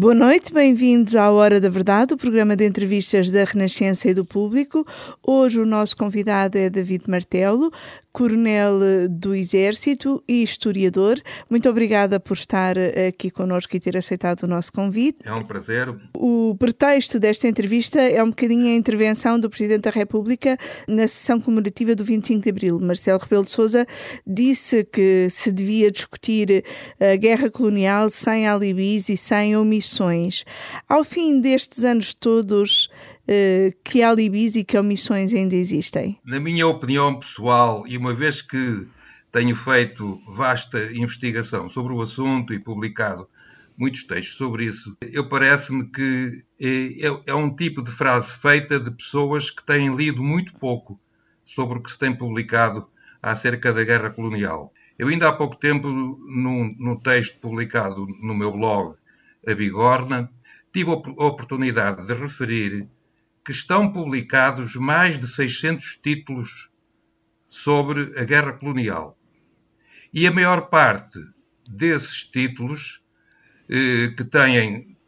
Boa noite, bem-vindos à Hora da Verdade, o programa de entrevistas da Renascença e do Público. Hoje o nosso convidado é David Martelo, coronel do Exército e historiador. Muito obrigada por estar aqui connosco e ter aceitado o nosso convite. É um prazer. O pretexto desta entrevista é um bocadinho a intervenção do Presidente da República na sessão comemorativa do 25 de Abril. Marcelo Rebelo de Sousa disse que se devia discutir a guerra colonial sem alibis e sem omissões. Ao fim destes anos todos, eh, que alibis e que omissões ainda existem? Na minha opinião pessoal, e uma vez que tenho feito vasta investigação sobre o assunto e publicado muitos textos sobre isso, eu parece-me que é, é, é, um tipo de frase feita de pessoas que têm lido muito pouco sobre o que se tem publicado acerca da guerra colonial. Eu ainda há pouco tempo, num, num texto publicado no meu blog, A Bigorna, tive a oportunidade de referir que estão publicados mais de 600 títulos sobre a guerra colonial. E a maior parte desses títulos, eh, que têm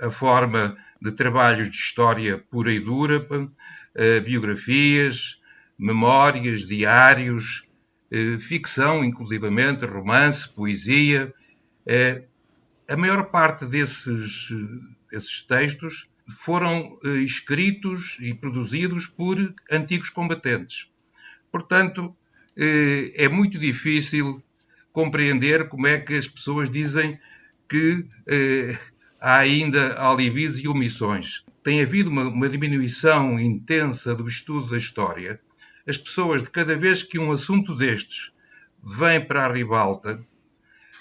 a, forma de trabalhos de história pura e dura, eh, biografias, memórias, diários, eh, ficção, inclusivamente, romance, poesia. A maior parte desses, desses textos foram eh, escritos e produzidos por antigos combatentes. Portanto, eh, é muito difícil compreender como é que as pessoas dizem que eh, há ainda alibis e omissões. Tem havido uma, uma diminuição intensa do estudo da história. As pessoas, de cada vez que um assunto destes vem para a ribalta,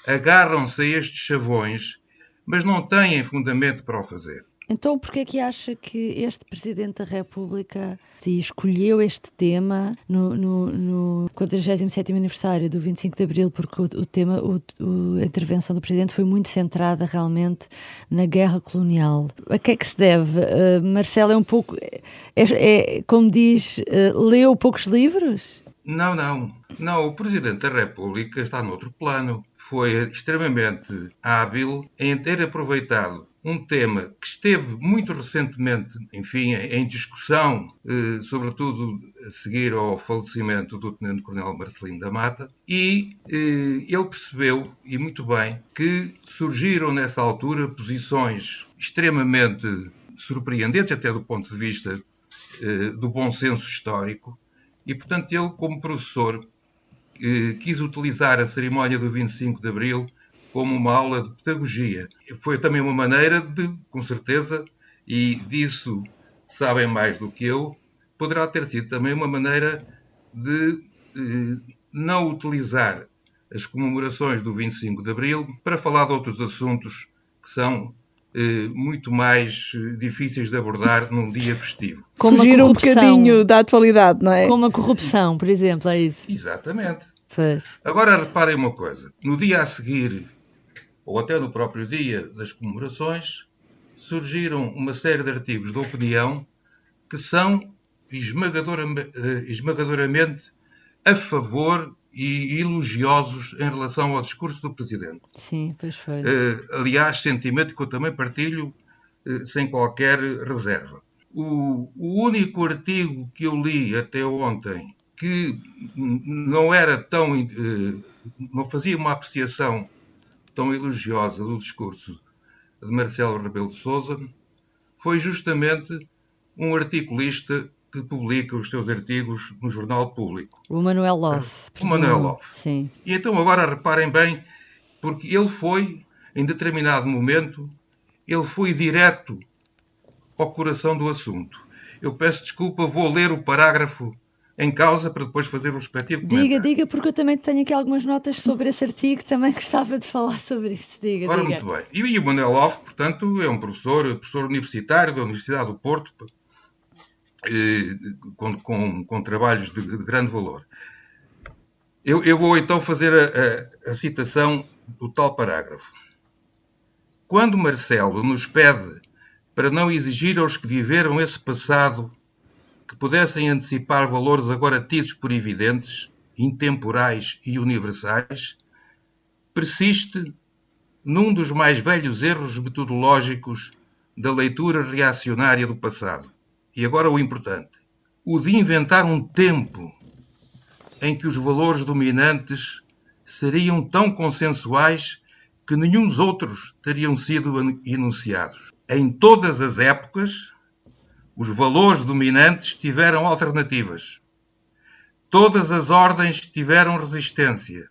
agarram-se a estes chavões, mas não têm fundamento para o fazer. Então, porquê é que acha que este Presidente da República escolheu este tema no, no, no 47º aniversário do 25 de Abril, porque o, o tema, o, o, a intervenção do Presidente foi muito centrada realmente na guerra colonial. A que é que se deve? Uh, Marcelo é um pouco, é, é como diz, uh, leu poucos livros? Não, não. Não, o Presidente da República está noutro plano. Foi extremamente hábil em ter aproveitado um tema que esteve muito recentemente, enfim, em discussão, eh, sobretudo a seguir ao falecimento do Tenente Coronel Marcelino da Mata, e eh, ele percebeu, e muito bem, que surgiram nessa altura posições extremamente surpreendentes, até do ponto de vista eh, do bom senso histórico, e, portanto, ele, como professor, eh, quis utilizar a cerimónia do 25 de Abril como uma aula de pedagogia. Foi também uma maneira de, com certeza, e disso sabem mais do que eu, poderá ter sido também uma maneira de eh, não utilizar as comemorações do 25 de Abril para falar de outros assuntos que são eh, muito mais eh, difíceis de abordar num dia festivo. Como Fugir um bocadinho da atualidade, não é? Como a corrupção, por exemplo, é isso? Exatamente. Pois. Agora reparem uma coisa: no dia a seguir ou até no próprio dia das comemorações, surgiram uma série de artigos de opinião que são eh, esmagadoramente a favor e elogiosos em relação ao discurso do Presidente. Sim, pois foi. Uh, aliás, sentimento que eu também partilho uh, sem qualquer reserva. O, o, único artigo que eu li até ontem que não era tão. Não fazia uma apreciação tão elogiosa do discurso de Marcelo Rebelo de Sousa foi justamente um articulista que publica os seus artigos no Jornal Público. O Manuel Love. O Manuel Love. Sim. E então agora reparem bem, porque ele foi, em determinado momento, ele foi direto ao coração do assunto. Eu peço desculpa, vou ler o parágrafo em causa para depois fazer o respectivo comentário. Diga, diga, porque eu também tenho aqui algumas notas sobre esse artigo, também gostava de falar sobre isso. Diga, Ora, diga. muito bem. E, o Manuel Off, portanto, é um professor, professor universitário da Universidade do Porto, eh, com, com, com, trabalhos de, de, grande valor. Eu, eu vou então fazer a, a, a citação do tal parágrafo. Quando Marcelo nos pede para não exigir aos que viveram esse passado que pudessem antecipar valores agora tidos por evidentes, intemporais e universais, persiste num dos mais velhos erros metodológicos da leitura reacionária do passado. E agora o importante: o de inventar um tempo em que os valores dominantes seriam tão consensuais que nenhum outros teriam sido enunciados. Em todas as épocas, os valores dominantes tiveram alternativas. Todas as ordens tiveram resistência.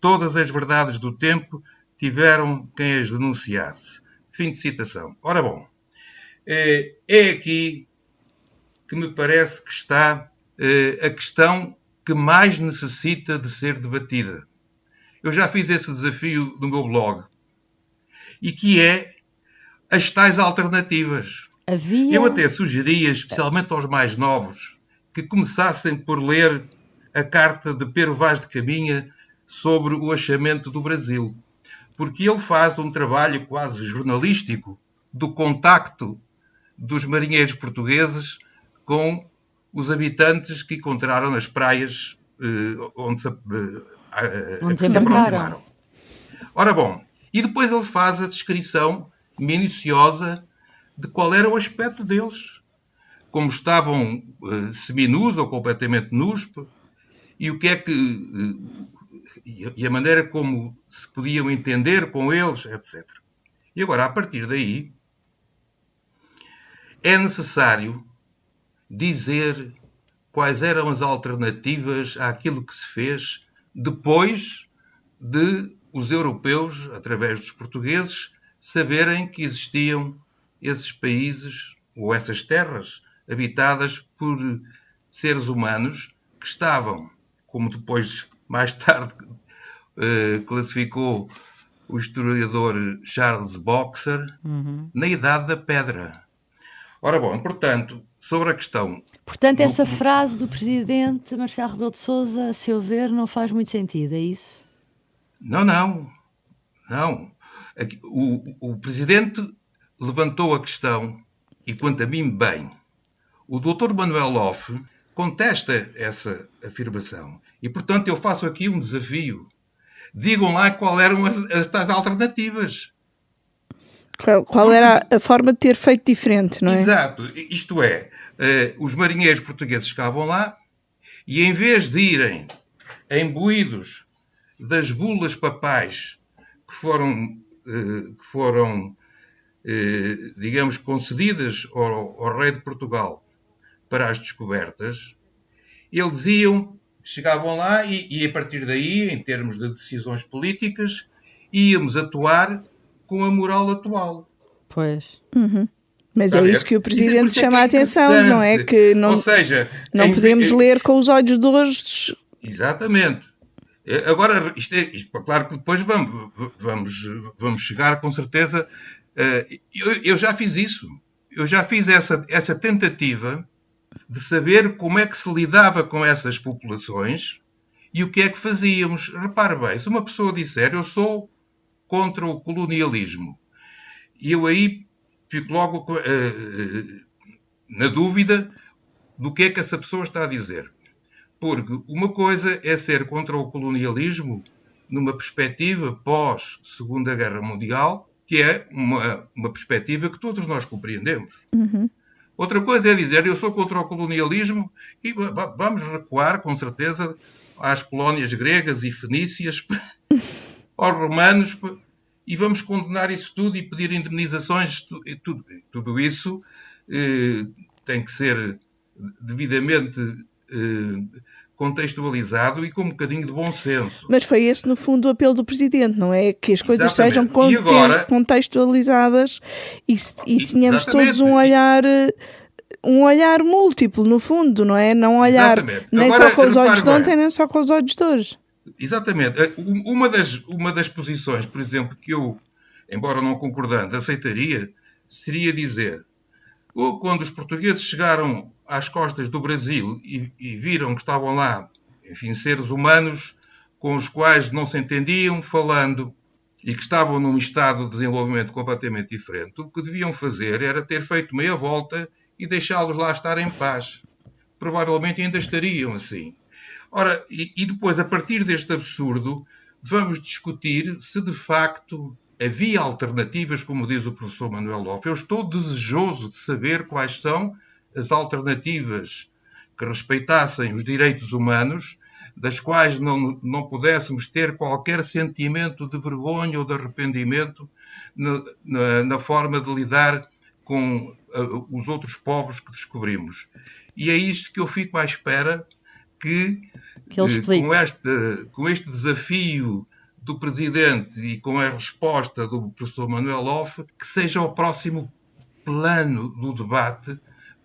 Todas as verdades do tempo tiveram quem as denunciasse. Fim de citação. Ora bom, é, é aqui que me parece que está é, a questão que mais necessita de ser debatida. Eu já fiz esse desafio no meu blog. E que é as tais alternativas. Havia... Eu até sugeria, especialmente aos mais novos, que começassem por ler a carta de Pedro Vaz de Caminha sobre o achamento do Brasil. Porque ele faz um trabalho quase jornalístico do contacto dos marinheiros portugueses com os habitantes que encontraram nas praias eh, onde se, onde se aproximaram. Ora bom, e depois ele faz a descrição minuciosa de qual era o aspecto deles. Como estavam uh, seminus ou completamente nus, e o que é que. Uh, e a maneira como se podiam entender com eles, etc. E agora, a partir daí, é necessário dizer quais eram as alternativas àquilo que se fez depois de os europeus, através dos portugueses, saberem que existiam esses países ou essas terras habitadas por seres humanos que estavam, como depois, mais tarde, uh, classificou o historiador Charles Boxer, uhum. na Idade da Pedra. Ora bom, portanto, sobre a questão. Portanto, do... essa frase do presidente Marcelo Rebelo de Souza, a seu ver, não faz muito sentido, é isso? Não, não. Não. O, o presidente levantou a questão, e quanto a mim, bem. O Dr. Manuel Loff contesta essa afirmação. E, portanto, eu faço aqui um desafio. Digam lá qual eram as, as tais alternativas. Qual, qual, era a forma de ter feito diferente, não é? Exato. Isto é, uh, os marinheiros portugueses ficavam lá e, em vez de irem imbuídos das bulas papais que foram, uh, que foram uh, digamos, concedidas ao, ao rei de Portugal para as descobertas, eles iam, chegavam lá e, e, a partir daí, em termos de decisões políticas, íamos atuar com a moral atual. Pois. Uhum. Mas é isso que o Presidente chama a atenção, não é? Que não, Ou seja, não em, podemos em, ler com os olhos de hoje. Exatamente. É, agora, isto é, isto, claro que depois vamos, vamos, vamos chegar com certeza. Eu, eu já fiz isso. Eu já fiz essa, essa tentativa de saber como é que se lidava com essas populações e o que é que fazíamos. Repare bem, se uma pessoa disser eu sou contra o colonialismo. E eu aí fico logo uh, na dúvida do que é que essa pessoa está a dizer. Porque uma coisa é ser contra o colonialismo numa perspectiva pós-Segunda Guerra Mundial, que é uma, uma perspectiva que todos nós compreendemos. Uhum. Outra coisa é dizer eu sou contra o colonialismo e vamos recuar, com certeza, às colónias gregas e fenícias aos romanos e vamos condenar isso tudo e pedir indemnizações. Tudo, tudo isso eh, tem que ser devidamente eh, contextualizado e com um bocadinho de bom senso. Mas foi esse, no fundo, o apelo do Presidente, não é? Que as coisas Exatamente. sejam agora... contextualizadas e, e tínhamos todos um olhar um olhar múltiplo, no fundo, não é? Não olhar Exatamente. nem agora, só com os olhos de ontem, nem só com os olhos de hoje. Exatamente. Eh, uma das, uma das posições, por exemplo, que eu, embora não concordando, aceitaria, seria dizer, quando os portugueses chegaram às costas do Brasil e, e viram que estavam lá, enfim, seres humanos com os quais não se entendiam, falando e que estavam num estado de desenvolvimento completamente diferente, o que deviam fazer era ter feito meia volta e deixá-los lá estar em paz. Provavelmente ainda estariam assim. Ora, e, e depois, a partir deste absurdo, vamos discutir se de facto havia alternativas, como diz o professor Manuel Loff. Eu estou desejoso de saber quais são as alternativas que respeitassem os direitos humanos, das quais não, não pudéssemos ter qualquer sentimento de vergonha ou de arrependimento na, na, na forma de lidar com uh, os outros povos que descobrimos. E é isto que eu fico à espera que, que uh, com, este, com este desafio do Presidente e com a resposta do professor Manuel Off, que seja o próximo plano do debate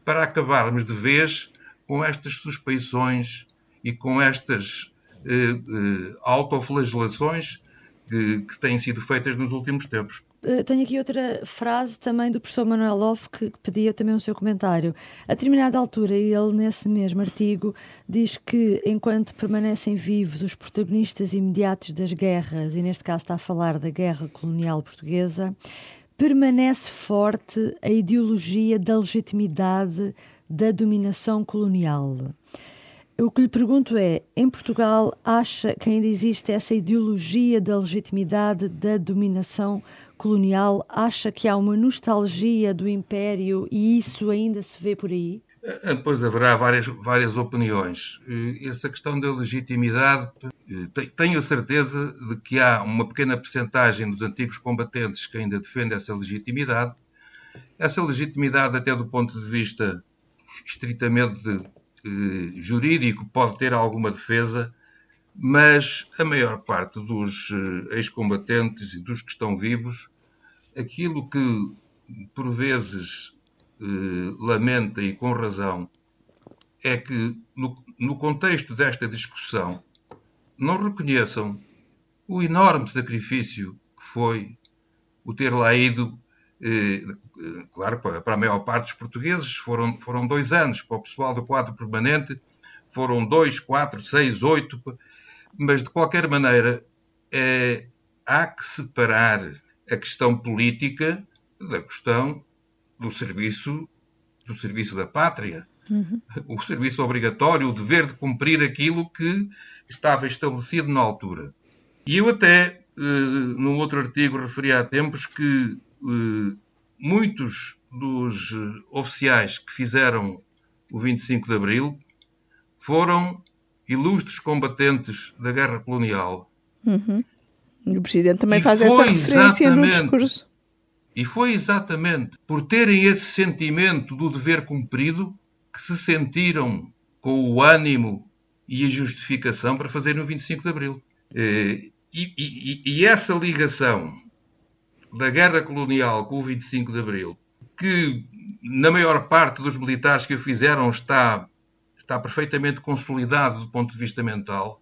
para acabarmos de vez com estas suspeições e com estas eh, eh, autoflagelações que, que têm sido feitas nos últimos tempos. Eh, tenho aqui outra frase também do professor Manuel Loff que pedia também o seu comentário. A determinada altura, ele nesse mesmo artigo diz que enquanto permanecem vivos os protagonistas imediatos das guerras, e neste caso está a falar da guerra colonial portuguesa, permanece forte a ideologia da legitimidade da dominação colonial. O que lhe pergunto é: em Portugal acha que ainda existe essa ideologia da legitimidade da dominação colonial? Colonial, acha que há uma nostalgia do Império e isso ainda se vê por aí? Eh, pois haverá várias, várias opiniões. Eh, essa questão da legitimidade, eh, tenho a certeza de que há uma pequena percentagem dos antigos combatentes que ainda defende essa legitimidade. Essa legitimidade, até do ponto de vista estritamente jurídico, pode ter alguma defesa, mas a maior parte dos eh, ex-combatentes e dos que estão vivos, aquilo que por vezes eh, lamenta e com razão é que no, no contexto desta discussão não reconheçam o enorme sacrifício que foi o ter lá ido eh, claro, para a maior parte dos portugueses. Foram, foram dois anos, para o pessoal do quadro permanente foram dois, quatro, seis, oito, mas, de qualquer maneira, é, há que separar a questão política da questão do serviço, do serviço da pátria. Uhum. O serviço obrigatório, o dever de cumprir aquilo que estava estabelecido na altura. E eu até, uh, num outro artigo, referi há tempos que uh, muitos dos uh, oficiais que fizeram o 25 de Abril foram ilustres combatentes da guerra colonial. Uhum. O Presidente também e faz essa referência no discurso. E foi exatamente por terem esse sentimento do dever cumprido que se sentiram com o ânimo e a justificação para fazerem o 25 de Abril. Eh, e, e, e essa ligação da guerra colonial com o 25 de Abril, que na maior parte dos militares que o fizeram está está perfeitamente consolidado do ponto de vista mental,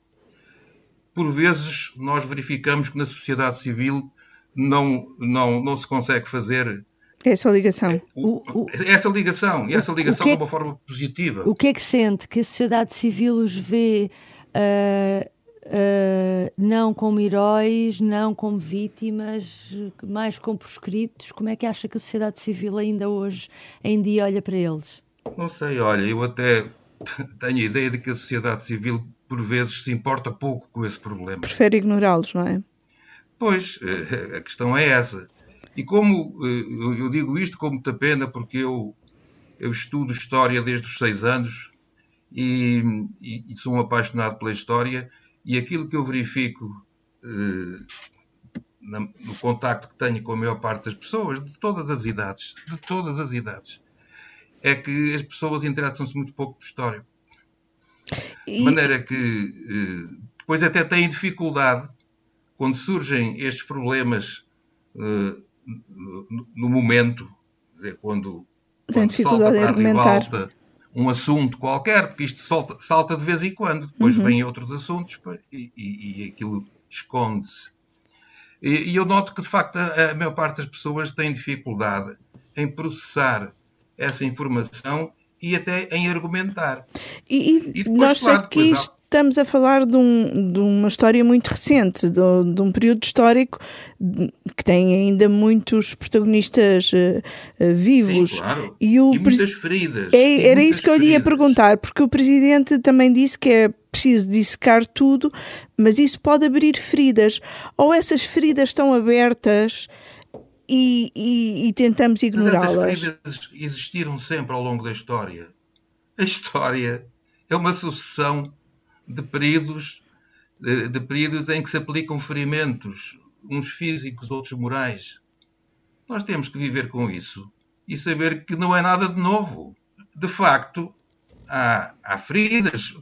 por vezes nós verificamos que na sociedade civil não, não, não se consegue fazer essa ligação. O, o, essa ligação, e essa ligação é, de uma forma positiva. O que é que sente? Que a sociedade civil os vê uh, uh, não como heróis, não como vítimas, mais como proscritos? Como é que acha que a sociedade civil ainda hoje, em dia, olha para eles? Não sei, olha, eu até tenho a ideia de que a sociedade civil, por vezes, se importa pouco com esse problema. Prefere ignorá-los, não é? Pois, eh, a questão é essa. E como eh, eu digo isto com muita pena, porque eu, eu estudo história desde os seis anos e, e, e sou um apaixonado pela história, e aquilo que eu verifico eh, no contacto que tenho com a maior parte das pessoas, de todas as idades, de todas as idades, é que as pessoas interessam-se muito pouco por história. De maneira que eh, depois até têm dificuldade quando surgem estes problemas eh, no momento, quando, Tem dificuldade em argumentar. Alta, um assunto qualquer, porque isto salta, salta de vez em quando, depois uhum. vêm outros assuntos e, e, e aquilo esconde-se. E, e, eu noto que, de facto, a, a maior parte das pessoas tem dificuldade em processar essa informação e até em argumentar. E, e, e depois, nós claro, aqui estamos a falar de, um, de uma história muito recente, de, de, um período histórico que tem ainda muitos protagonistas uh, uh, vivos. Sim, claro. E, o e muitas feridas. É, era muitas isso que eu lhe ia perguntar, porque o Presidente também disse que é preciso dissecar tudo, mas isso pode abrir feridas. Ou essas feridas estão abertas e, e, e tentamos ignorá-las. Feridas existiram sempre ao longo da história. A história é uma sucessão de períodos, de, de períodos em que se aplicam ferimentos, uns físicos, outros morais. Nós temos que viver com isso e saber que não é nada de novo. De facto, há, há feridas.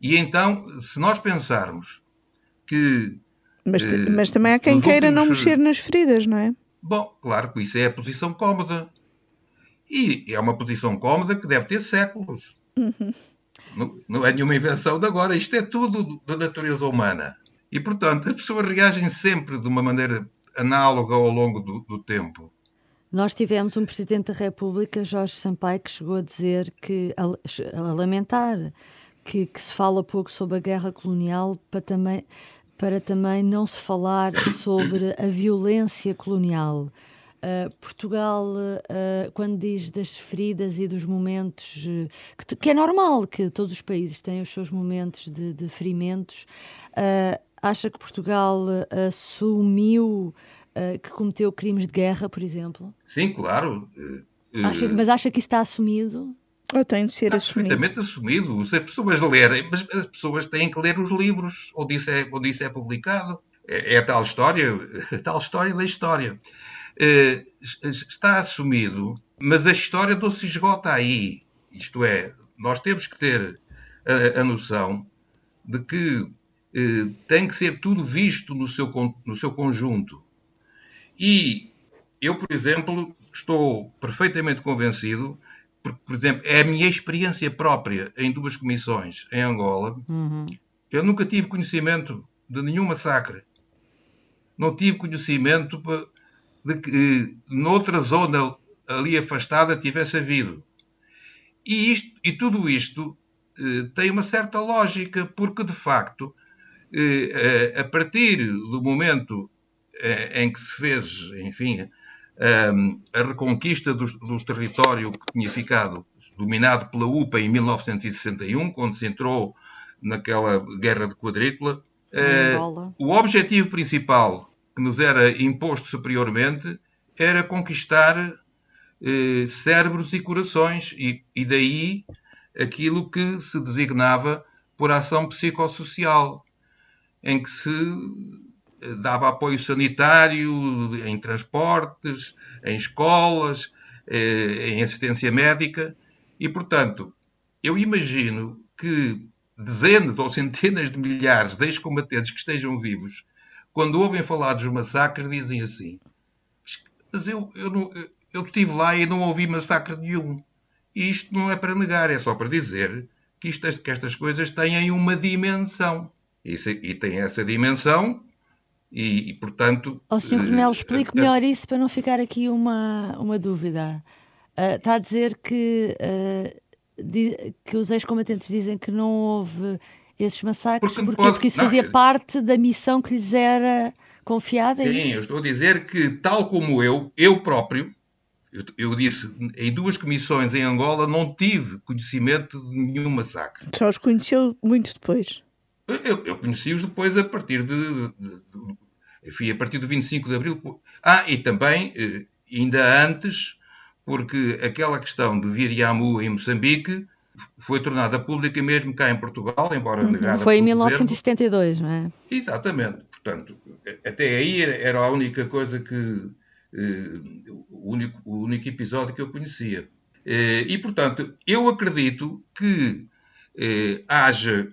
E então, se nós pensarmos que. Mas, eh, mas também há quem queira últimos... não mexer nas feridas, não é? Bom, claro que isso é a posição cómoda. E é uma posição cómoda que deve ter séculos. Uhum. Não, não, é nenhuma invenção de agora. Isto é tudo da natureza humana. E, portanto, as pessoas reagem sempre de uma maneira análoga ao longo do, do tempo. Nós tivemos um Presidente da República, Jorge Sampaio, que chegou a dizer que, a, a lamentar que, que, se fala pouco sobre a guerra colonial para também, para também não se falar sobre a violência colonial. Uh, Portugal, uh, quando diz das feridas e dos momentos, uh, que, que, é normal que todos os países tenham os seus momentos de, de ferimentos, acha que Portugal assumiu que cometeu crimes de guerra, por exemplo? Sim, claro. Acha, mas acha que isso está assumido? Ou tem de ser Está assumido? perfeitamente assumido. Se as pessoas lerem, mas as pessoas têm que ler os livros, onde isso é, onde isso é publicado. É, é a tal história, a tal história da história. É, está assumido, mas a história não se esgota aí. Isto é, nós temos que ter a, a noção de que eh, tem que ser tudo visto no seu, no seu conjunto. E eu, por exemplo, estou perfeitamente convencido porque, por exemplo, é a minha experiência própria em duas comissões em Angola. Uhum. Eu nunca tive conhecimento de nenhum massacre. Não tive conhecimento de que noutra zona ali afastada tivesse havido. E, isto, e tudo isto eh, tem uma certa lógica, porque de facto, eh, a partir do momento eh, em que se fez, enfim, a reconquista dos, dos territórios que tinha ficado dominado pela UPA em 1961, quando se entrou naquela guerra de quadrícula. Uh, o objetivo principal que nos era imposto superiormente era conquistar uh, cérebros e corações, e, e, daí aquilo que se designava por ação psicossocial, em que se dava apoio sanitário em transportes, em escolas, eh, em assistência médica. E, portanto, eu imagino que dezenas ou centenas de milhares de ex-combatentes que estejam vivos, quando ouvem falar dos massacres, dizem assim: Mas eu, eu, não, eu estive lá e não ouvi massacre nenhum. E isto não é para negar, é só para dizer que, isto, que estas coisas têm uma dimensão. E, se, e tem essa dimensão e, e portanto. Ó, oh, Sr. Coronel, uh, explique uh, melhor isso para não ficar aqui uma, uma dúvida. Uh, está a dizer que, di, que os ex-combatentes dizem que não houve esses massacres porque, porque, porque isso não, fazia parte da missão que lhes era confiada? Sim, eu estou a dizer que, tal como eu, eu próprio, eu, eu, disse, em duas comissões em Angola não tive conhecimento de nenhum massacre. Só os conheceu muito depois. Eu, eu conheci-os depois a partir de, de, de, enfim, a partir do 25 de Abril. Ah, e também, eh, ainda antes, porque aquela questão do Viriamu em Moçambique foi tornada pública mesmo cá em Portugal, embora uhum. negada Foi em 1972, governo. não é? Exatamente. Portanto, até aí era a única coisa que... Eh, o, único, o único episódio que eu conhecia. Eh, e, portanto, eu acredito que haja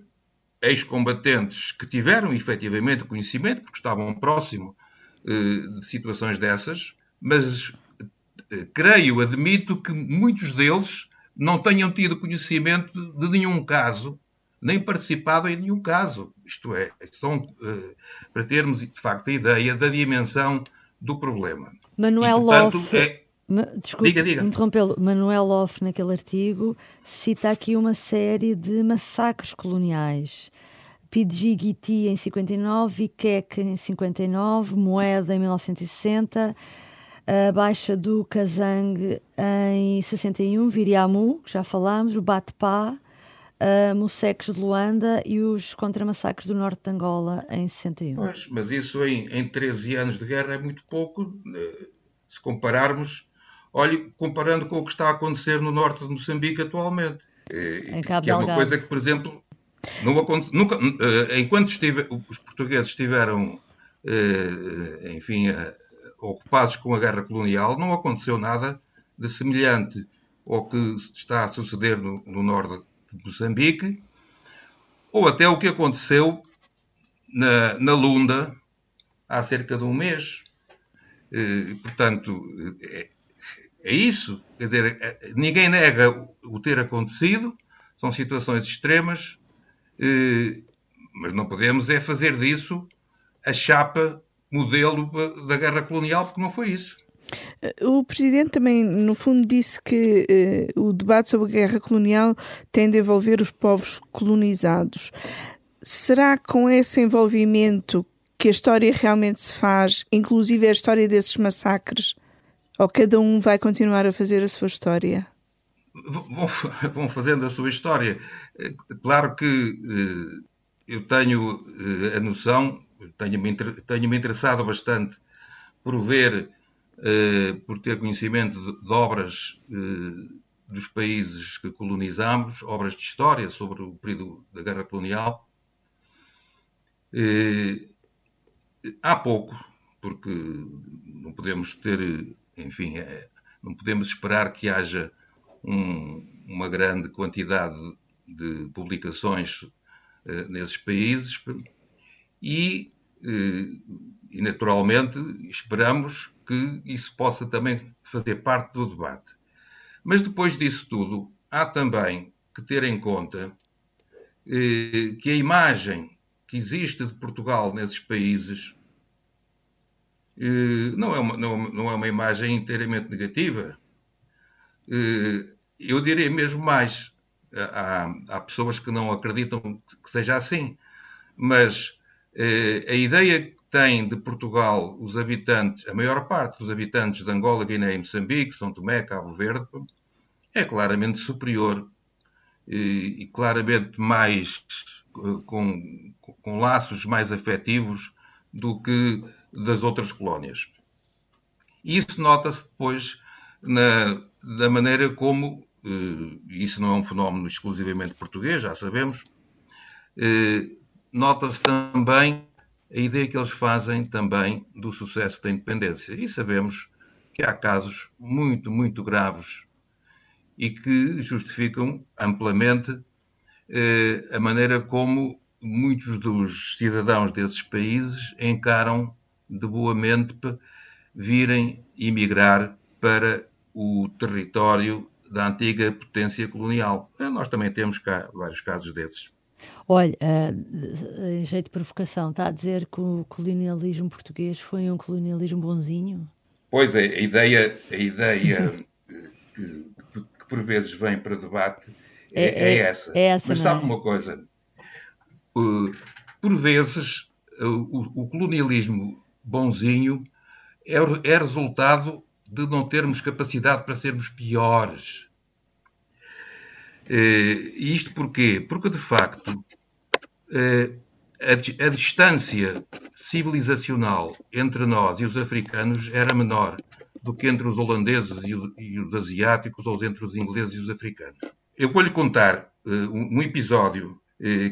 ex-combatentes que tiveram efetivamente conhecimento, porque estavam próximo eh, de situações dessas, mas eh, creio, admito que muitos deles não tenham tido conhecimento de nenhum caso, nem participado em nenhum caso. Isto é, são, eh, para termos de facto a ideia da dimensão do problema. Manuel e, portanto, Loff... é, Desculpe diga, diga. interrompê-lo. Manuel Loff, naquele artigo, cita aqui uma série de massacres coloniais. Pidgigiti em 59, Ikek em 59, Moeda em 1960, a Baixa do Kazang em 61, Viriamu, que já falámos, o Batpá, uh, Musseques de Luanda e os contramassacres do norte de Angola em 61. Pois, mas isso em, em 13 anos de guerra é muito pouco, eh, se compararmos, olhe, comparando com o que está a acontecer no norte de Moçambique atualmente. Eh, em Cabo que é uma coisa que, por exemplo, nunca, eh, enquanto estive, os portugueses estiveram, eh, enfim, ocupados com a guerra colonial, não aconteceu nada de semelhante ao que está a suceder no, no norte de Moçambique, ou até o que aconteceu na, na Lunda há cerca de um mês. portanto, é, é isso. Quer dizer, ninguém nega o ter acontecido, são situações extremas, eh, mas não podemos é fazer disso a chapa modelo da guerra colonial, porque não foi isso. O Presidente também, no fundo, disse que eh, o debate sobre a guerra colonial tem de envolver os povos colonizados. Será com esse envolvimento que a história realmente se faz, inclusive a história desses massacres? Ou cada um vai continuar a fazer a sua história? vão, fazendo a sua história. Eh, claro que eh, eu tenho eh, a noção, tenho-me tenho interessado bastante por ver, por ter conhecimento de, obras dos países que colonizamos, obras de história sobre o período da guerra colonial. Há pouco, porque não podemos ter, enfim, não podemos esperar que haja um, uma grande quantidade de publicações uh, nesses países e, uh, e, naturalmente, esperamos que isso possa também fazer parte do debate. Mas depois disso tudo, há também que ter em conta uh, que a imagem que existe de Portugal nesses países não é uma, não, não é uma imagem inteiramente negativa. Eh, eu diria mesmo mais. Há, há pessoas que não acreditam que seja assim, mas eh, a ideia que têm de Portugal os habitantes, a maior parte dos habitantes de Angola, Guiné e Moçambique, São Tomé, Cabo Verde, é claramente superior e, e claramente mais com, com laços mais afetivos do que das outras colónias. Isso nota-se depois na, da maneira como, eh, isso não é um fenómeno exclusivamente português, já sabemos, eh, nota-se também a ideia que eles fazem também do sucesso da independência. E sabemos que há casos muito, muito graves e que justificam amplamente eh, a maneira como muitos dos cidadãos desses países encaram de boa mente virem emigrar para o território da antiga potência colonial. Eh, nós também temos cá vários casos desses. Olha, uh, em jeito de provocação, está a dizer que o colonialismo português foi um colonialismo bonzinho? Pois é, a ideia, a ideia que, que, por vezes vem para debate é, é, é essa. É essa. Mas sabe é? uma coisa? Uh, por vezes, o, o colonialismo bonzinho é, é resultado de não termos capacidade para sermos piores. Eh, e isto porquê? Porque, de facto, eh, a, a distância civilizacional entre nós e os africanos era menor do que entre os holandeses e os, e os, asiáticos ou entre os ingleses e os africanos. Eu vou-lhe contar uh, um, um, episódio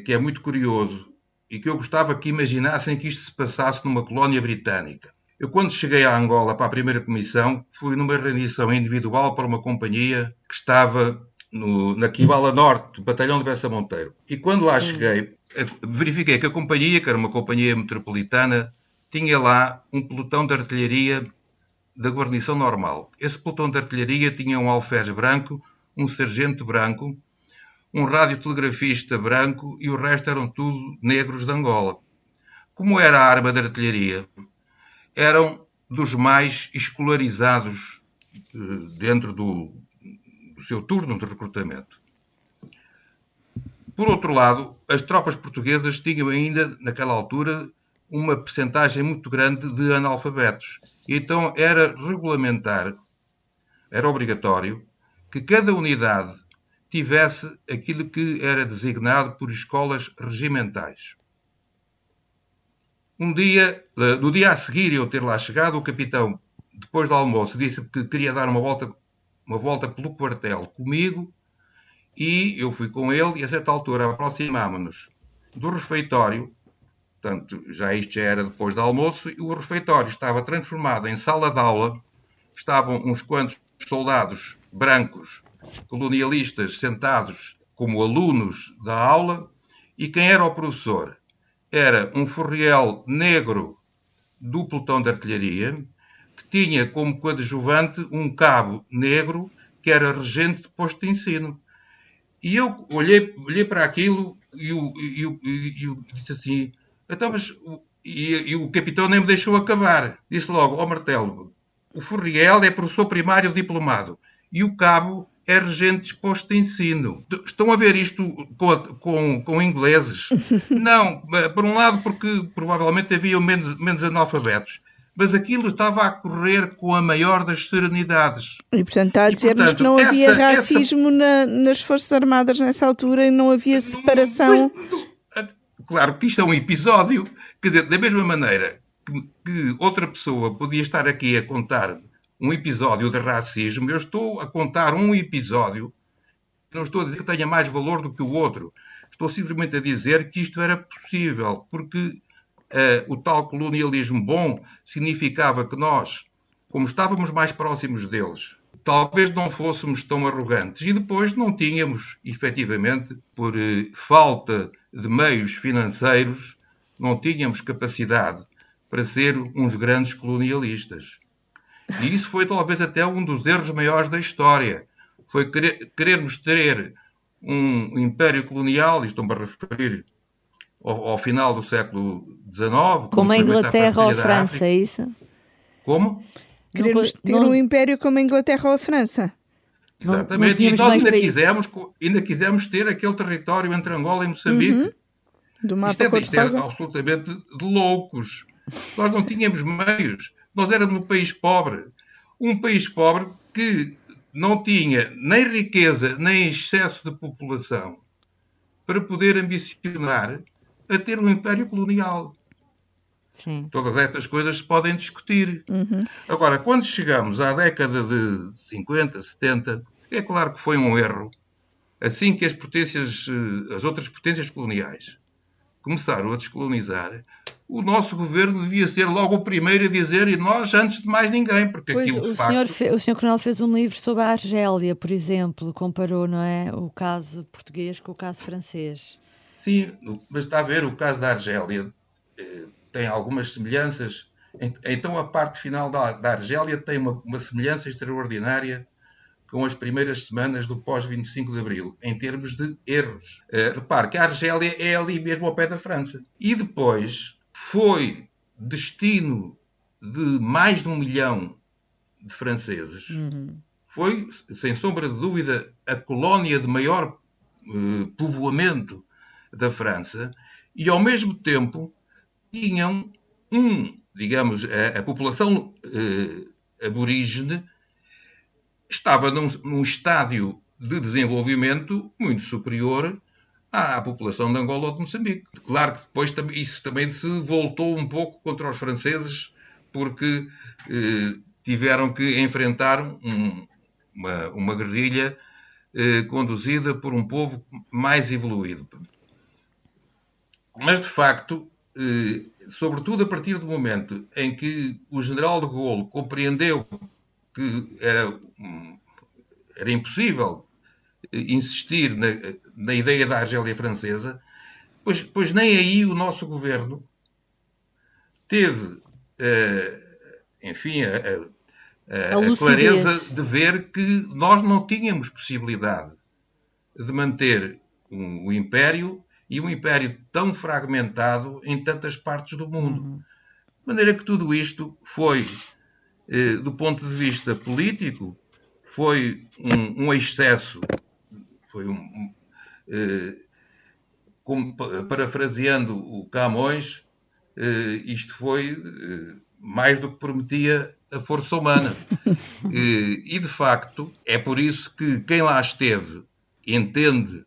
que é muito curioso e que eu gostava que imaginassem que isto se passasse numa colónia britânica. Eu, quando cheguei a Angola para a primeira comissão, fui numa rendição individual para uma companhia que estava no, na Quibala Norte, do Batalhão de Bessa Monteiro. E quando lá Sim. cheguei, verifiquei que a companhia, que era uma companhia metropolitana, tinha lá um pelotão de artilharia da guarnição normal. Esse pelotão de artilharia tinha um alferes branco, um sargento branco, um radiotelegrafista branco e o resto eram tudo negros de Angola. Como era a arma de artilharia? eram dos mais escolarizados dentro do, do seu turno de recrutamento. Por outro lado, as tropas portuguesas tinham ainda, naquela altura, uma percentagem muito grande de analfabetos. Então era regulamentar, era obrigatório, que cada unidade tivesse aquilo que era designado por escolas regimentais. Um dia, eh, no dia a seguir eu ter lá chegado, o capitão, depois do almoço, disse que queria dar uma volta, uma volta pelo quartel comigo e eu fui com ele e a certa altura aproximámonos do refeitório, portanto, já isto já era depois do almoço, e o refeitório estava transformado em sala de aula, estavam uns quantos soldados brancos, colonialistas, sentados como alunos da aula, e quem era o professor? era um forriel negro do pelotão de artilharia, que tinha como coadjuvante um cabo negro que era regente de posto de ensino. E eu olhei, olhei para aquilo e, disse assim: então, mas, e, e, o capitão nem me deixou acabar. Disse logo: Ó oh, Martelo, o Furriel é professor primário diplomado e o cabo é regente disposto de ensino. Estão a ver isto com, com, com ingleses? Não, eh, por um lado porque provavelmente havia menos, menos analfabetos, mas aquilo estava a correr com a maior das serenidades. E portanto está a dizer-nos que não havia essa, racismo essa... na, nas Forças Armadas nessa altura e não havia separação. Mas, claro que isto é um episódio, quer dizer, da mesma maneira que, que outra pessoa podia estar aqui a contar um episódio de racismo, eu estou a contar um episódio, não estou a dizer que tenha mais valor do que o outro, estou simplesmente a dizer que isto era possível, porque uh, o tal colonialismo bom significava que nós, como estávamos mais próximos deles, talvez não fôssemos tão arrogantes e depois não tínhamos, efetivamente, por uh, falta de meios financeiros, não tínhamos capacidade para ser uns grandes colonialistas. E isso foi talvez até um dos erros maiores da história. Foi querer, querermos ter um império colonial, e estou-me a referir ao, ao, final do século XIX. Como a Inglaterra ou a França, é isso? Como? Queremos ter não... um império como a Inglaterra ou a França. Exatamente, não, não e nós ainda quisemos, ainda quisemos ter aquele território entre Angola e Moçambique. Uhum. Do mapa isto é, isto é absolutamente de loucos. Nós não tínhamos meios. Nós éramos um país pobre. Um país pobre que não tinha nem riqueza nem excesso de população para poder ambicionar a ter um império colonial. Sim. Todas estas coisas se podem discutir. Uhum. Agora, quando chegamos à década de 50, 70, é claro que foi um erro. Assim que as potências, eh, as outras potências coloniais começaram a descolonizar, o nosso governo devia ser logo o primeiro a dizer, e nós antes de mais ninguém, porque pois, aquilo o facto... senhor fe... O senhor Coronel fez um livro sobre a Argélia, por exemplo, comparou, não é, o caso português com o caso francês. Sim, mas está a ver, o caso da Argélia eh, tem algumas semelhanças. Então a parte final da, da Argélia tem uma, uma semelhança extraordinária com as primeiras semanas do pós-25 de Abril, em termos de erros. Uh, repare que a Argélia é ali mesmo ao pé da França. E depois, foi destino de mais de um milhão de franceses. Uhum. Foi, sem sombra de dúvida, a colónia de maior uh, povoamento da França e, ao mesmo tempo, tinham um, digamos, a, a população uh, aborígene estava num, num estádio de desenvolvimento muito superior à população de Angola ou de Moçambique. Claro que depois isso também se voltou um pouco contra os franceses, porque eh, tiveram que enfrentar um, uma, uma, guerrilha eh, conduzida por um povo mais evoluído. Mas, de facto, eh, sobretudo a partir do momento em que o general de Gaulle compreendeu que era, era impossível insistir na, na ideia da Argélia francesa, pois, pois nem aí o nosso governo teve, uh, enfim, a, a, a, a clareza de ver que nós não tínhamos possibilidade de manter um, o império e um império tão fragmentado em tantas partes do mundo. Uhum. De maneira que tudo isto foi eh, do ponto de vista político, foi um, um excesso, foi um, eh, como, parafraseando o Camões, eh, isto foi eh, mais do que prometia a força humana. Eh, e, de facto, é por isso que quem lá esteve entende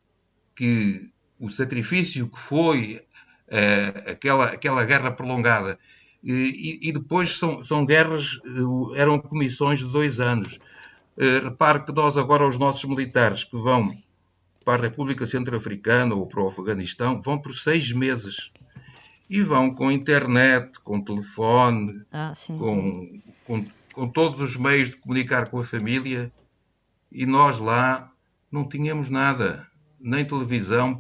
que o sacrifício que foi uh, aquela, aquela guerra prolongada. E, e, depois são, são guerras, uh, eram comissões de dois anos. Uh, repare que nós agora, os nossos militares que vão para a República Centro-Africana ou para o Afeganistão, vão por seis meses. E vão com internet, com telefone, ah, sim, com, sim. Com, com todos os meios de comunicar com a família. E nós lá não tínhamos nada, nem televisão,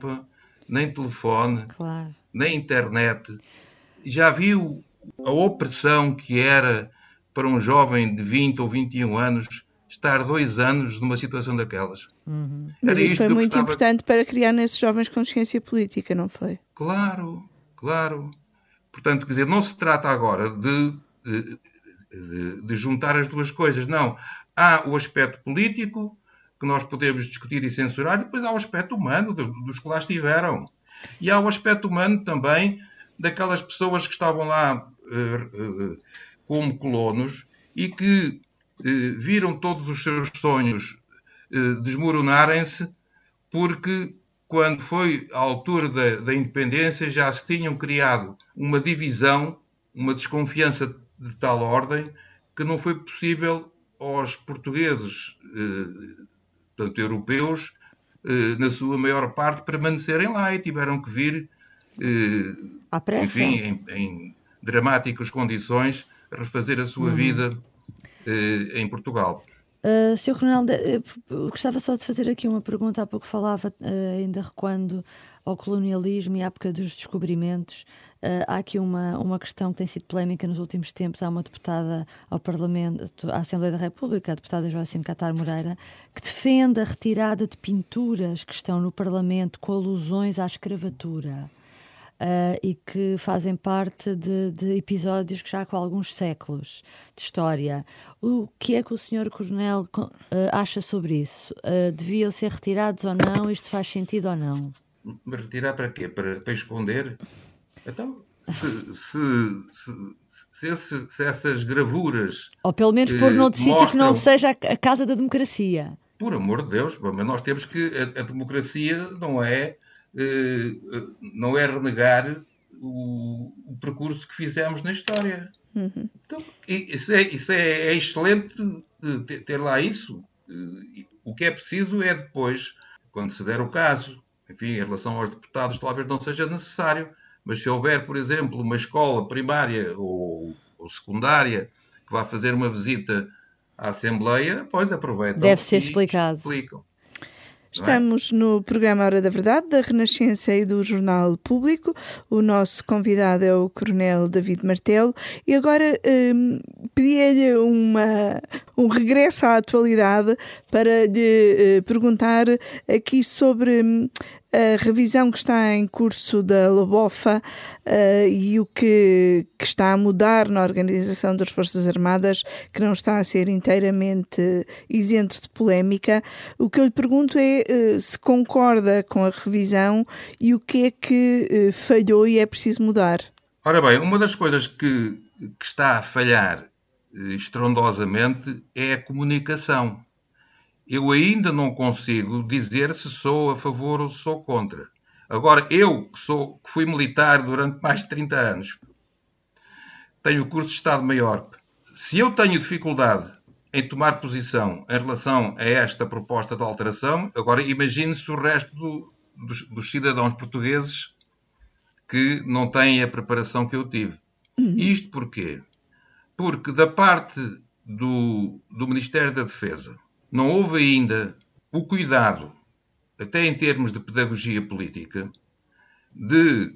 nem telefone, claro na internet, já viu a opressão que era para um jovem de 20 ou 21 anos estar dois anos numa situação daquelas. Uhum. Mas isso foi muito gostava... importante para criar nesses jovens consciência política, não foi? Claro, claro. Portanto, quer dizer, não se trata agora de, de, de juntar as duas coisas. Não. Há o aspecto político, que nós podemos discutir e censurar, e depois há o aspecto humano dos que lá estiveram. E há o aspecto humano também daquelas pessoas que estavam lá uh, uh, como colonos e que viram todos os seus sonhos desmoronarem-se porque quando foi a altura da, da, independência já se tinham criado uma divisão, uma desconfiança de tal ordem que não foi possível aos portugueses, tanto europeus, eh, na sua maior parte, permanecerem lá e tiveram que vir, eh, enfim, em, em, dramáticas condições, refazer a sua uhum. vida eh, em Portugal. Uh, Sr. Ronaldo, gostava só de fazer aqui uma pergunta. Há pouco falava, uh, ainda recuando ao colonialismo e à época dos descobrimentos. Uh, há aqui uma, uma questão que tem sido polémica nos últimos tempos. Há uma deputada ao Parlamento, à Assembleia da República, a deputada Joacine Catar Moreira, que defende a retirada de pinturas que estão no Parlamento com alusões à escravatura. Uh, e que fazem parte de, de, episódios que já com alguns séculos de história. O que é que o Sr. Coronel uh, acha sobre isso? Uh, deviam ser retirados ou não? Isto faz sentido ou não? Retirar para quê? Para, para esconder? Então, se, se, se, se, se essas gravuras. Ou pelo menos pôr noutro sítio que não seja a casa da democracia. Por amor de Deus, mas nós temos que. A, a democracia não é, não é renegar o, o, percurso que fizemos na história. Uhum. Então, isso, é, isso é, é excelente ter, ter lá isso. O que é preciso é depois, quando se der o caso, enfim, em relação aos deputados, talvez não seja necessário, mas se houver, por exemplo, uma escola primária ou, ou secundária que vá fazer uma visita à Assembleia, pois aproveitam. Deve ser explicado. Explicam. É? Estamos no programa Hora da Verdade, da Renascença e do Jornal Público. O nosso convidado é o Coronel David Martelo. E agora um, pedi-lhe um regresso à atualidade para lhe uh, perguntar aqui sobre um, a revisão que está em curso da Lobofa uh, e o que, que, está a mudar na organização das Forças Armadas, que não está a ser inteiramente isento de polémica. O que eu lhe pergunto é uh, se concorda com a revisão e o que é que uh, falhou e é preciso mudar. Ora bem, uma das coisas que, que está a falhar estrondosamente é a comunicação eu ainda não consigo dizer se sou a favor ou se sou contra. Agora, eu, que, sou, que fui militar durante mais de 30 anos, tenho o curso de Estado-Maior, se eu tenho dificuldade em tomar posição em relação a esta proposta de alteração, agora imagine-se o resto do, dos, dos, cidadãos portugueses que não têm a preparação que eu tive. Uhum. Isto porquê? Porque da parte do, do Ministério da Defesa, não houve ainda o cuidado, até em termos de pedagogia política, de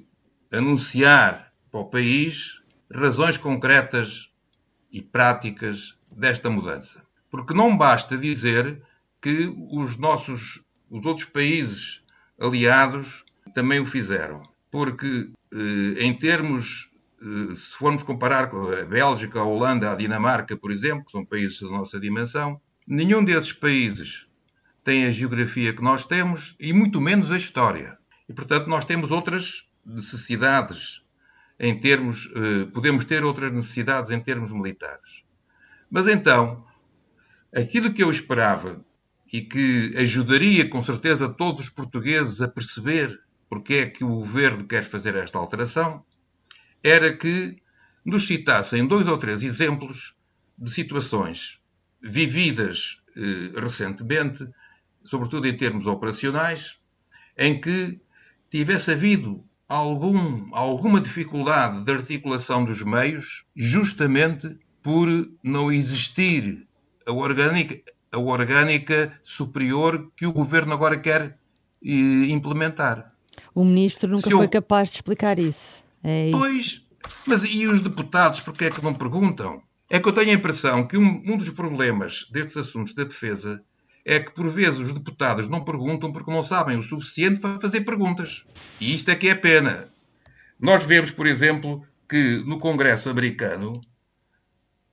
anunciar para o país razões concretas e práticas desta mudança. Porque não basta dizer que os nossos os outros países aliados também o fizeram. Porque, eh, em termos eh, se formos comparar com a Bélgica, a Holanda, a Dinamarca, por exemplo, que são países da nossa dimensão, nenhum desses países tem a geografia que nós temos e muito menos a história. E, portanto, nós temos outras necessidades em termos, eh, podemos ter outras necessidades em termos militares. Mas então, aquilo que eu esperava e que ajudaria com certeza todos os portugueses a perceber porque é que o governo quer fazer esta alteração, era que nos citassem dois ou três exemplos de situações vividas eh, recentemente, sobretudo em termos operacionais, em que tivesse havido algum, alguma dificuldade de articulação dos meios, justamente por não existir a orgânica, a orgânica superior que o governo agora quer eh, implementar. O ministro nunca foi capaz de explicar isso. É isso. Pois, mas e os deputados, porque é que não perguntam? É que eu tenho a impressão que um, um dos problemas destes assuntos da defesa é que, por vezes, os deputados não perguntam porque não sabem o suficiente para fazer perguntas. E isto é que é pena. Nós vemos, por exemplo, que no Congresso americano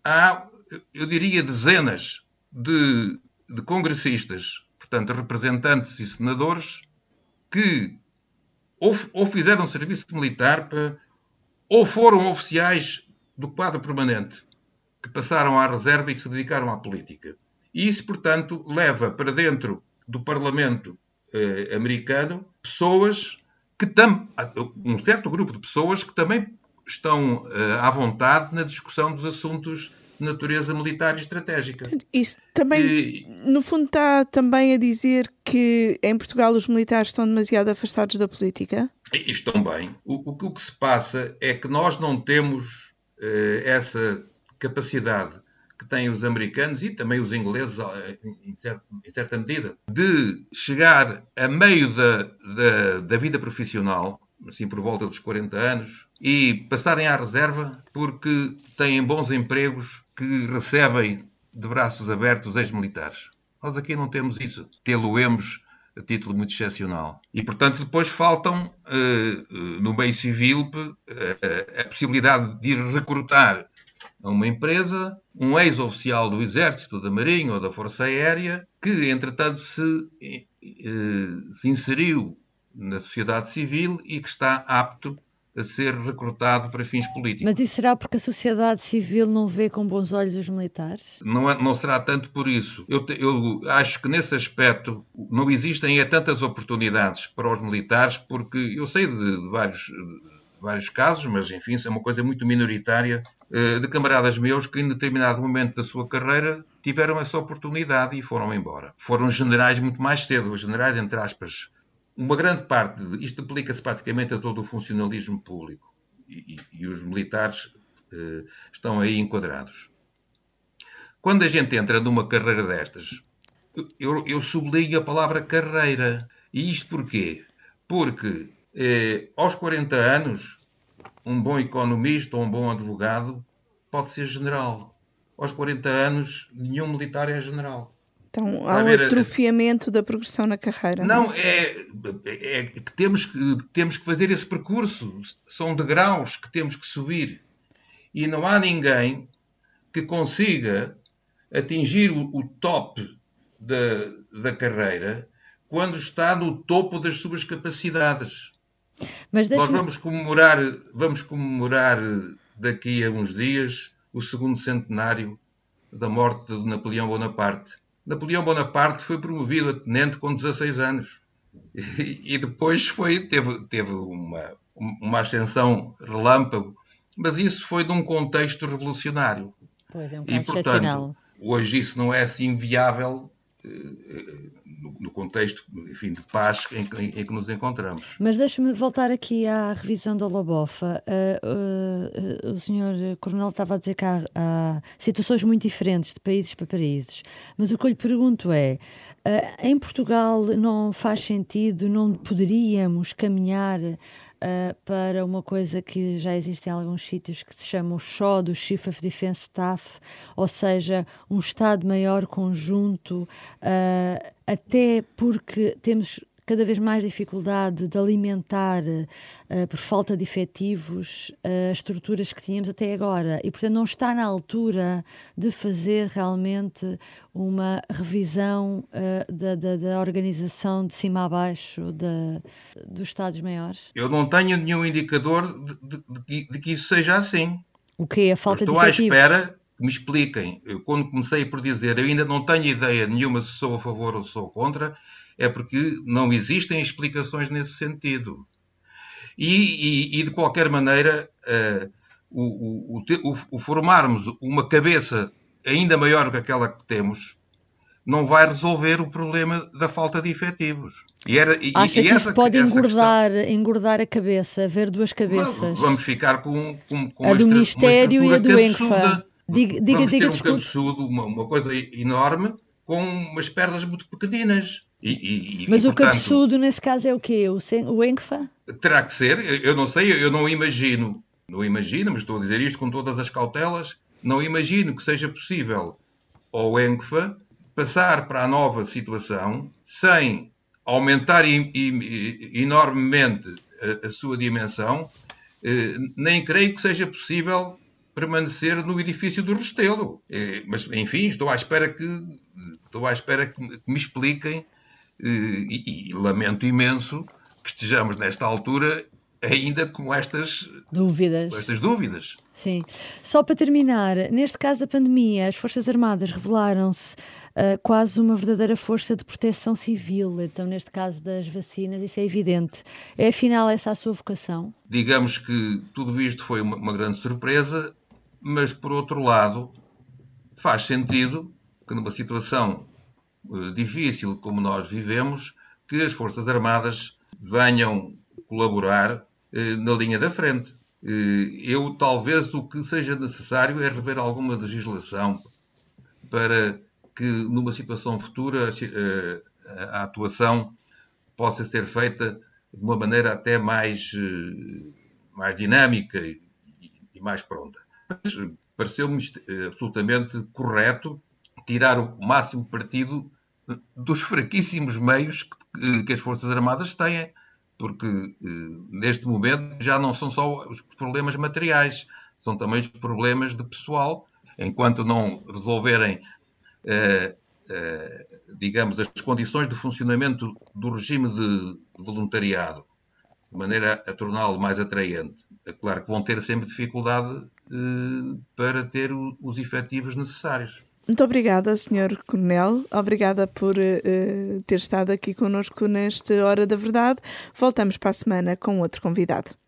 há, eu diria, dezenas de, de congressistas, portanto, representantes e senadores, que ou, ou fizeram serviço militar para, ou foram oficiais do quadro permanente, que passaram à reserva e que se dedicaram à política. E isso, portanto, leva para dentro do Parlamento eh, americano pessoas que tam, um certo grupo de pessoas que também estão eh, à vontade na discussão dos assuntos de natureza militar e estratégica. Isso também, e, no fundo, está também a dizer que em Portugal os militares estão demasiado afastados da política? Estão bem. O, o, o que se passa é que nós não temos eh, essa capacidade que têm os americanos e também os ingleses, eh, em, certa medida, de chegar a meio da, da, da, vida profissional, assim por volta dos 40 anos, e passarem à reserva porque têm bons empregos que recebem de braços abertos ex-militares. Nós aqui não temos isso. Tê-lo-emos a título muito excepcional. E, portanto, depois faltam, eh, no meio civil, eh, a possibilidade de ir recrutar a uma empresa, um ex-oficial do Exército, da Marinha ou da Força Aérea, que, entretanto, se, eh, se inseriu na sociedade civil e que está apto a ser recrutado para fins políticos. Mas isso será porque a sociedade civil não vê com bons olhos os militares? Não, é, não será tanto por isso. Eu, eu, acho que nesse aspecto não existem é tantas oportunidades para os militares, porque eu sei de, de vários, de vários casos, mas enfim, isso é uma coisa muito minoritária, de camaradas meus que em determinado momento da sua carreira tiveram essa oportunidade e foram embora. Foram generais muito mais cedo, generais, entre aspas, uma grande parte, isto aplica-se praticamente a todo o funcionalismo público e, e, e os militares eh, estão aí enquadrados. Quando a gente entra numa carreira destas, eu, eu sublinho a palavra carreira. E isto porquê? Porque eh, aos 40 anos, um bom economista ou um bom advogado pode ser general. Aos 40 anos, nenhum militar é general. Então há um atrofiamento da progressão na carreira. Não, não é, é, é, que temos que temos que fazer esse percurso. São degraus que temos que subir. E não há ninguém que consiga atingir o, o top da, da carreira quando está no topo das suas capacidades. Mas Nós vamos comemorar, vamos comemorar daqui a uns dias o segundo centenário da morte de Napoleão Bonaparte. Napoleão Bonaparte foi promovido a tenente com 16 anos e, e depois foi, teve, teve uma, uma ascensão relâmpago, mas isso foi de um contexto revolucionário. Pois, é um e, portanto, hoje isso não é assim viável no, no contexto enfim, de paz em, em, que nos encontramos. Mas deixe-me voltar aqui à revisão da Lobofa. Uh, uh, uh, o senhor Coronel estava a dizer que há, há, situações muito diferentes de países para países, mas o que eu lhe pergunto é: em Portugal não faz sentido, não poderíamos caminhar uh, para uma coisa que já existe em alguns sítios que se chama o SHO, do Chief of Defense Staff, ou seja, um Estado-Maior conjunto, uh, até porque temos cada vez mais dificuldade de alimentar, uh, por falta de efetivos, uh, as estruturas que tínhamos até agora. E, portanto, não está na altura de fazer realmente uma revisão uh, da, da, da, organização de cima a baixo da, dos Estados-maiores? Eu não tenho nenhum indicador de, de, de, que isso seja assim. O que é a falta de efetivos? Estou à espera que me expliquem. Eu, quando comecei por dizer eu ainda não tenho ideia nenhuma se sou a favor ou sou contra, é porque não existem explicações nesse sentido. E, e, e de qualquer maneira, uh, o, o, o, o, formarmos uma cabeça ainda maior que aquela que temos não vai resolver o problema da falta de efetivos. E era, e, Acha e que essa, pode engordar, questão, engordar a cabeça, ver duas cabeças? Vamos ficar com, com, com a do Ministério e a do ENCFA. Diga, diga, vamos diga, ter um cabeçudo, uma, uma coisa enorme, com umas pernas muito pequeninas. E, e, Mas e, o portanto, cabeçudo, nesse caso, é o quê? O, o? Terá que ser. Eu não sei, eu não imagino, não imagino, mas estou a dizer isto com todas as cautelas, não imagino que seja possível ao ENCFA passar para a nova situação sem aumentar enormemente a, a sua dimensão, eh, nem creio que seja possível permanecer no edifício do Restelo. Eh, mas, enfim, estou à espera que, estou à espera que me expliquem e, e lamento imenso que estejamos nesta altura ainda com estas dúvidas. Com estas dúvidas. Sim. Só para terminar, neste caso da pandemia, as Forças Armadas revelaram-se uh, quase uma verdadeira força de proteção civil. Então, neste caso das vacinas, isso é evidente. É afinal essa a sua vocação? Digamos que tudo isto foi uma, uma grande surpresa, mas por outro lado, faz sentido que numa situação difícil como nós vivemos, que as Forças Armadas venham colaborar uh, na linha da frente. Eu, talvez, o que seja necessário é rever alguma legislação para que numa situação futura eh, a atuação possa ser feita de uma maneira até mais, eh, mais dinâmica e, mais pronta. Mas pareceu-me eh, absolutamente correto tirar o máximo partido dos fraquíssimos meios que as Forças Armadas têm, porque neste momento já não são só os problemas materiais, são também os problemas de pessoal. Enquanto não resolverem eh, eh, digamos, as condições de funcionamento do regime de voluntariado, de maneira a torná-lo mais atraente. É claro que vão ter sempre dificuldade eh, para ter os efetivos necessários. Muito obrigada, Sr. Coronel. Obrigada por uh, ter estado aqui conosco nesta Hora da Verdade. Voltamos para a semana com outro convidado.